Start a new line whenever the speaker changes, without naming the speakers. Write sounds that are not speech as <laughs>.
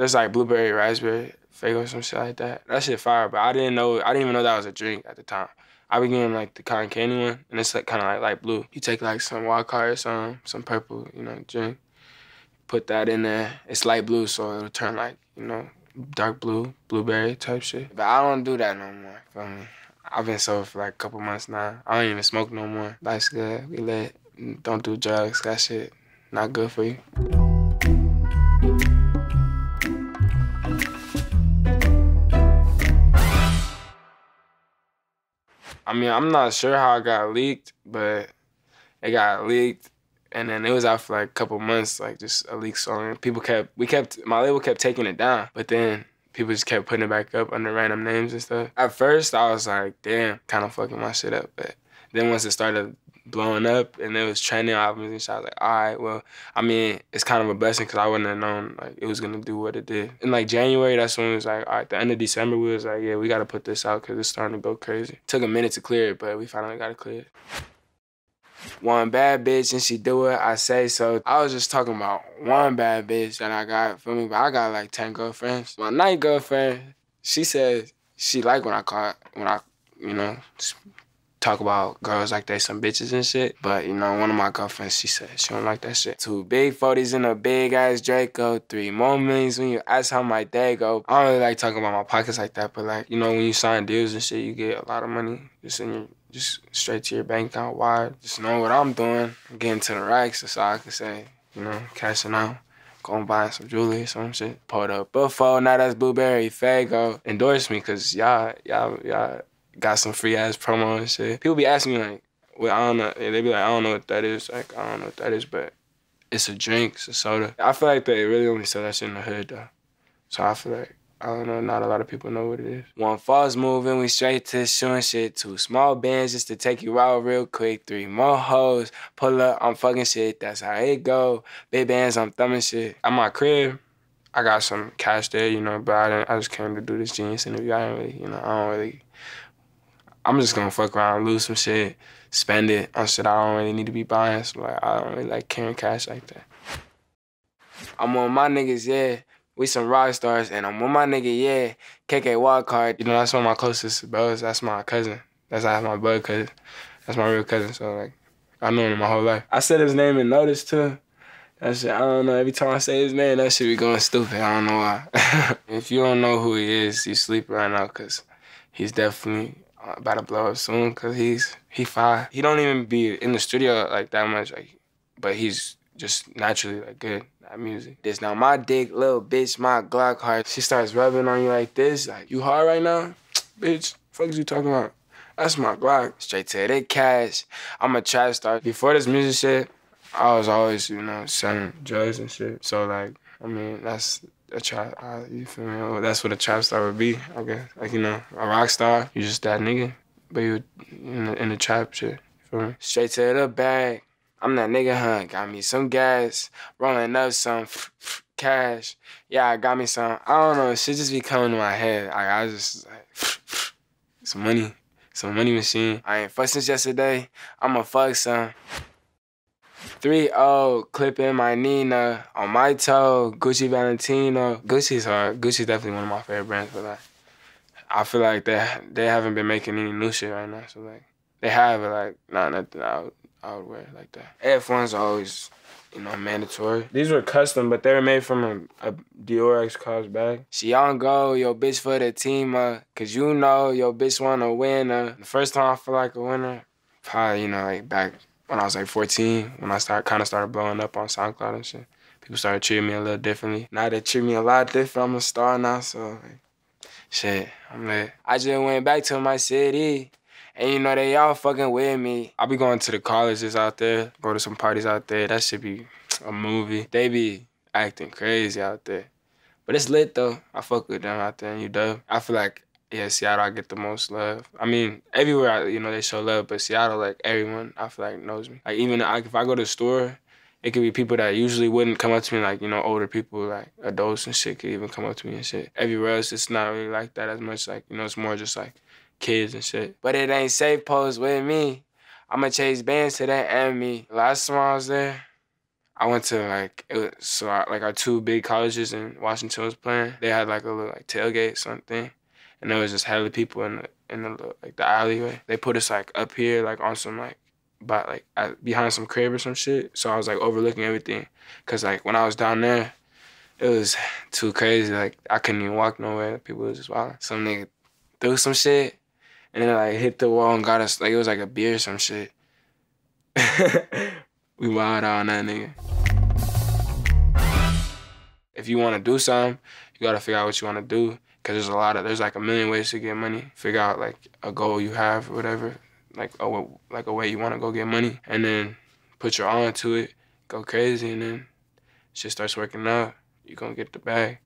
There's like blueberry, raspberry, Faygo, some shit like that. That shit fire, but I didn't know. I didn't even know that was a drink at the time. I be getting like the cotton candy one, and it's like kind of like light blue. You take like some wild card, some some purple, you know, drink. Put that in there. It's light blue, so it'll turn like you know dark blue, blueberry type shit. But I don't do that no more. Feel me? I've been sober for like a couple months now. I don't even smoke no more. Life's good. We lit. Don't do drugs. That shit not good for you. I mean, I'm not sure how it got leaked, but it got leaked, and then it was out for like a couple months, like just a leak song. People kept, we kept, my label kept taking it down, but then people just kept putting it back up under random names and stuff. At first, I was like, damn, kind of fucking my shit up, but then once it started blowing up and it was trending albums and shit. I was like, all right, well, I mean, it's kind of a blessing because I wouldn't have known like it was gonna do what it did. In like January, that's when it was like, all right, the end of December, we was like, yeah, we gotta put this out because it's starting to go crazy. Took a minute to clear it, but we finally got it cleared. One bad bitch and she do it, I say so. I was just talking about one bad bitch that I got for me, but I got like 10 girlfriends. My night girlfriend, she said she like when I call when I, you know, talk about girls like they some bitches and shit. But you know, one of my girlfriends, she said she don't like that shit. Two big 40s in a big ass Draco, three more millions when you ask how my day go. I don't really like talking about my pockets like that, but like, you know, when you sign deals and shit, you get a lot of money just in your just straight to your bank account wide. Just know what I'm doing. I'm getting to the racks, so I can say, you know, cashing out. Going buy some jewelry or some shit. Pulled up before, now that's Blueberry Faygo. Endorse me, cause y'all, y'all, y'all got some free ass promo and shit. People be asking me like, well, I don't know. They be like, I don't know what that is. Like, I don't know what that is, but it's a drink, it's a soda. I feel like they really only sell that shit in the hood though. So I feel like I don't know, not a lot of people know what it is. One false move and we straight to shooting shit. Two small bands just to take you out real quick. Three more hoes, pull up, I'm fucking shit. That's how it go. Big bands, I'm thumbing shit. At my crib, I got some cash there, you know, but I, I just came to do this genius interview. I didn't really, you know, I don't really I'm just gonna fuck around, lose some shit, spend it on shit I don't really need to be buying. So like I don't really like carrying cash like that. I'm on my niggas, yeah. We some rock stars, and I'm on my nigga, yeah. KK Wildcard. You know, that's one of my closest bros. That's my cousin. That's my blood cousin. That's my real cousin. So like, I know him my whole life. I said his name in Noticed too. That shit, I don't know. Every time I say his name, that shit be going stupid. I don't know why. <laughs> if you don't know who he is, you sleep right now, cause he's definitely about to blow up soon because he's he fine. He don't even be in the studio like that much, like, but he's just naturally like good at music. This now my dick, little bitch, my Glock hard. She starts rubbing on you like this, like you hard right now, <tsk> bitch. Fuck you talking about? That's my Glock. Straight to the cash. I'm a trap star. Before this music shit, I was always you know selling drugs and shit. So like, I mean that's a trap. Uh, you feel me? Well, that's what a trap star would be, I guess. Like you know, a rock star, you just that nigga, but you in the, in the trap shit. You feel me? Straight to the bag. I'm that nigga, huh? Got me some gas, rolling up some cash. Yeah, I got me some. I don't know. Shit just be coming to my head. Like, I just like <sniffs> some money, some money machine. I ain't fucked since yesterday. I'ma fuck some. 3-0, clipping my Nina on my toe, Gucci Valentino. Gucci's hard. Gucci's definitely one of my favorite brands, but like, I feel like they they haven't been making any new shit right now. So like, they have, but like, not nothing I would, I would wear like that. F1s are always, you know, mandatory. These were custom, but they were made from a, a Dior X KAWS bag. She on go, yo bitch for the team, uh, cause you know yo bitch wanna win. Uh. The first time I feel like a winner, probably, you know, like back when I was like 14, when I start kind of started blowing up on SoundCloud and shit. People started treating me a little differently. Now they treat me a lot different. I'm a star now, so like, shit, I'm lit. I just went back to my city. And you know, they all fucking with me. I be going to the colleges out there, go to some parties out there. That should be <tsk> a movie. They be acting crazy out there. But it's lit though. I fuck with them out there and UW. I feel like yeah, Seattle, I get the most love. I mean, everywhere, you know, they show love, but Seattle, like, everyone, I feel like, knows me. Like, even like, if I go to the store, it could be people that usually wouldn't come up to me, like, you know, older people, like, adults and shit could even come up to me and shit. Everywhere else, it's not really like that as much. Like, you know, it's more just, like, kids and shit. But it ain't safe post with me. I'ma chase bands to that and me. Last time I was there, I went to like was, so I, like our two big colleges in Washington was playing. They had like a little like tailgate something, and there was just hella people in the in the like the alleyway. They put us like up here like on some like but like behind some crib or some shit. So I was like overlooking everything, cause like when I was down there, it was too crazy. Like I couldn't even walk nowhere. People was just wild. Some nigga threw some shit, and then like hit the wall and got us like it was like a beer or some shit. <laughs> we wild on that nigga. If you want to do something, you gotta figure out what you want to do. Cause there's a lot of there's like a million ways to get money. Figure out like a goal you have or whatever, like a like a way you want to go get money, and then put your all into it, go crazy, and then shit starts working out. You gonna get the bag.